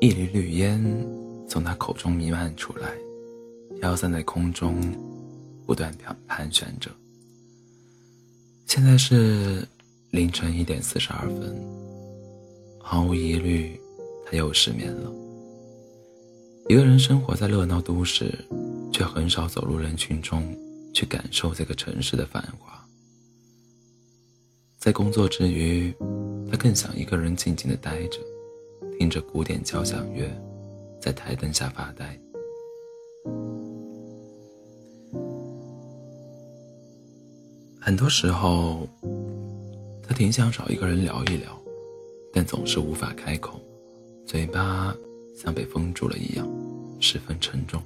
一缕缕烟从他口中弥漫出来，飘散在空中，不断盘盘旋着。现在是凌晨一点四十二分，毫无疑虑，他又失眠了。一个人生活在热闹都市，却很少走入人群中去感受这个城市的繁华。在工作之余，他更想一个人静静的待着。听着古典交响乐，在台灯下发呆。很多时候，他挺想找一个人聊一聊，但总是无法开口，嘴巴像被封住了一样，十分沉重，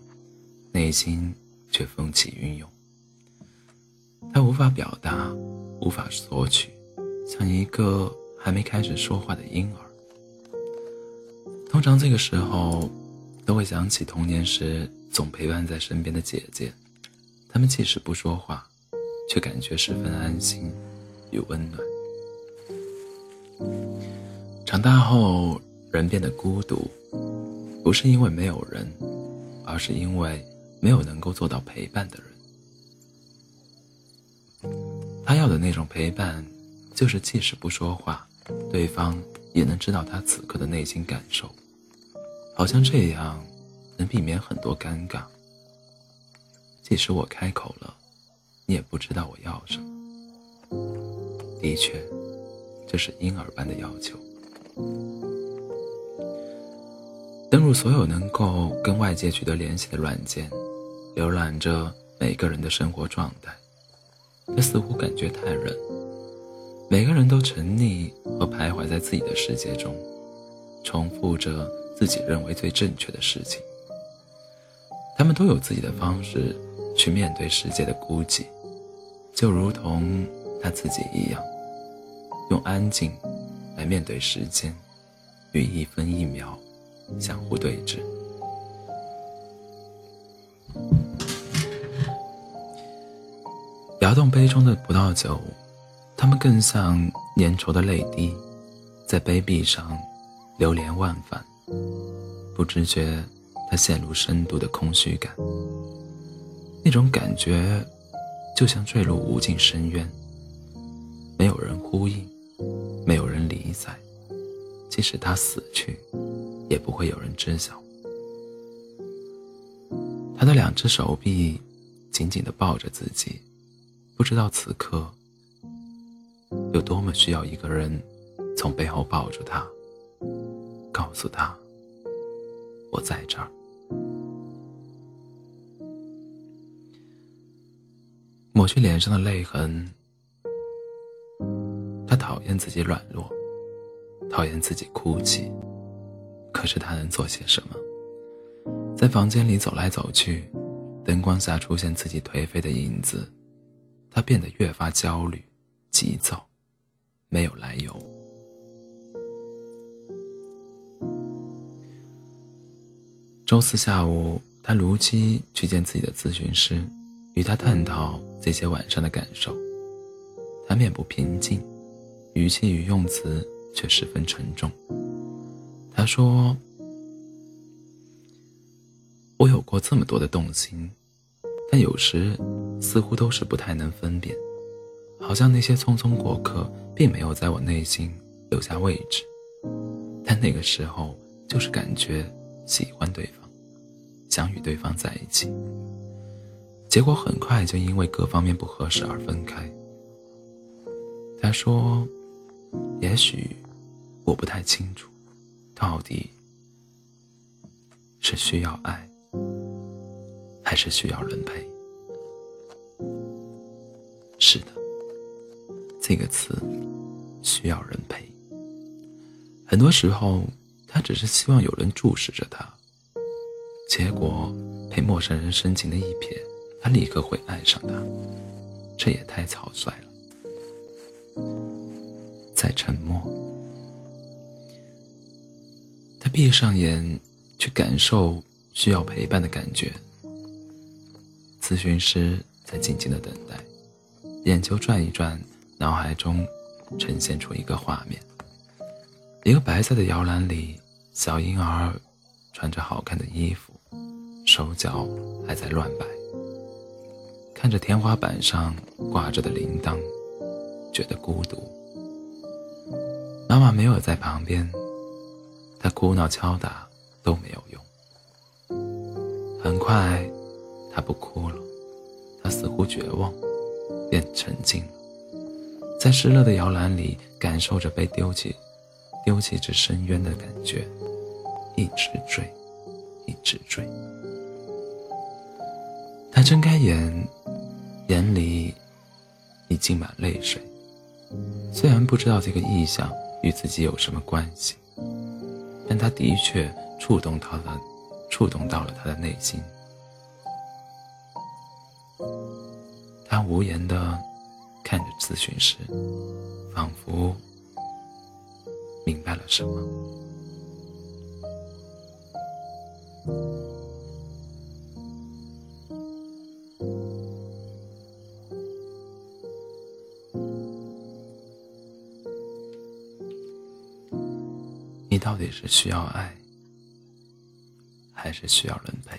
内心却风起云涌。他无法表达，无法索取，像一个还没开始说话的婴儿。通常这个时候，都会想起童年时总陪伴在身边的姐姐，她们即使不说话，却感觉十分安心与温暖。长大后，人变得孤独，不是因为没有人，而是因为没有能够做到陪伴的人。他要的那种陪伴，就是即使不说话，对方也能知道他此刻的内心感受。好像这样能避免很多尴尬。即使我开口了，你也不知道我要什么。的确，这是婴儿般的要求。登录所有能够跟外界取得联系的软件，浏览着每个人的生活状态，这似乎感觉太人。每个人都沉溺和徘徊在自己的世界中，重复着。自己认为最正确的事情，他们都有自己的方式去面对世界的孤寂，就如同他自己一样，用安静来面对时间，与一分一秒相互对峙。摇动杯中的葡萄酒，它们更像粘稠的泪滴，在杯壁上流连忘返。不知觉，他陷入深度的空虚感。那种感觉，就像坠入无尽深渊，没有人呼应，没有人理睬，即使他死去，也不会有人知晓。他的两只手臂紧紧地抱着自己，不知道此刻有多么需要一个人从背后抱住他。告诉他，我在这儿。抹去脸上的泪痕。他讨厌自己软弱，讨厌自己哭泣，可是他能做些什么？在房间里走来走去，灯光下出现自己颓废的影子，他变得越发焦虑、急躁，没有来由。周四下午，他如期去见自己的咨询师，与他探讨这些晚上的感受。他面部平静，语气与用词却十分沉重。他说：“我有过这么多的动心，但有时似乎都是不太能分辨，好像那些匆匆过客并没有在我内心留下位置。但那个时候，就是感觉。”喜欢对方，想与对方在一起，结果很快就因为各方面不合适而分开。他说：“也许我不太清楚，到底是需要爱，还是需要人陪？”是的，这个词需要人陪。很多时候。他只是希望有人注视着他，结果被陌生人深情的一瞥，他立刻会爱上他，这也太草率了。在沉默，他闭上眼去感受需要陪伴的感觉。咨询师在静静的等待，眼球转一转，脑海中呈现出一个画面：一个白色的摇篮里。小婴儿穿着好看的衣服，手脚还在乱摆，看着天花板上挂着的铃铛，觉得孤独。妈妈没有在旁边，她哭闹敲打都没有用。很快，她不哭了，她似乎绝望，便沉静了。在失落的摇篮里，感受着被丢弃、丢弃至深渊的感觉，一直追，一直追。他睁开眼，眼里已浸满泪水。虽然不知道这个意象与自己有什么关系，但他的确触动到了，触动到了他的内心。他无言的。看着咨询师，仿佛明白了什么。到底是需要爱，还是需要人陪？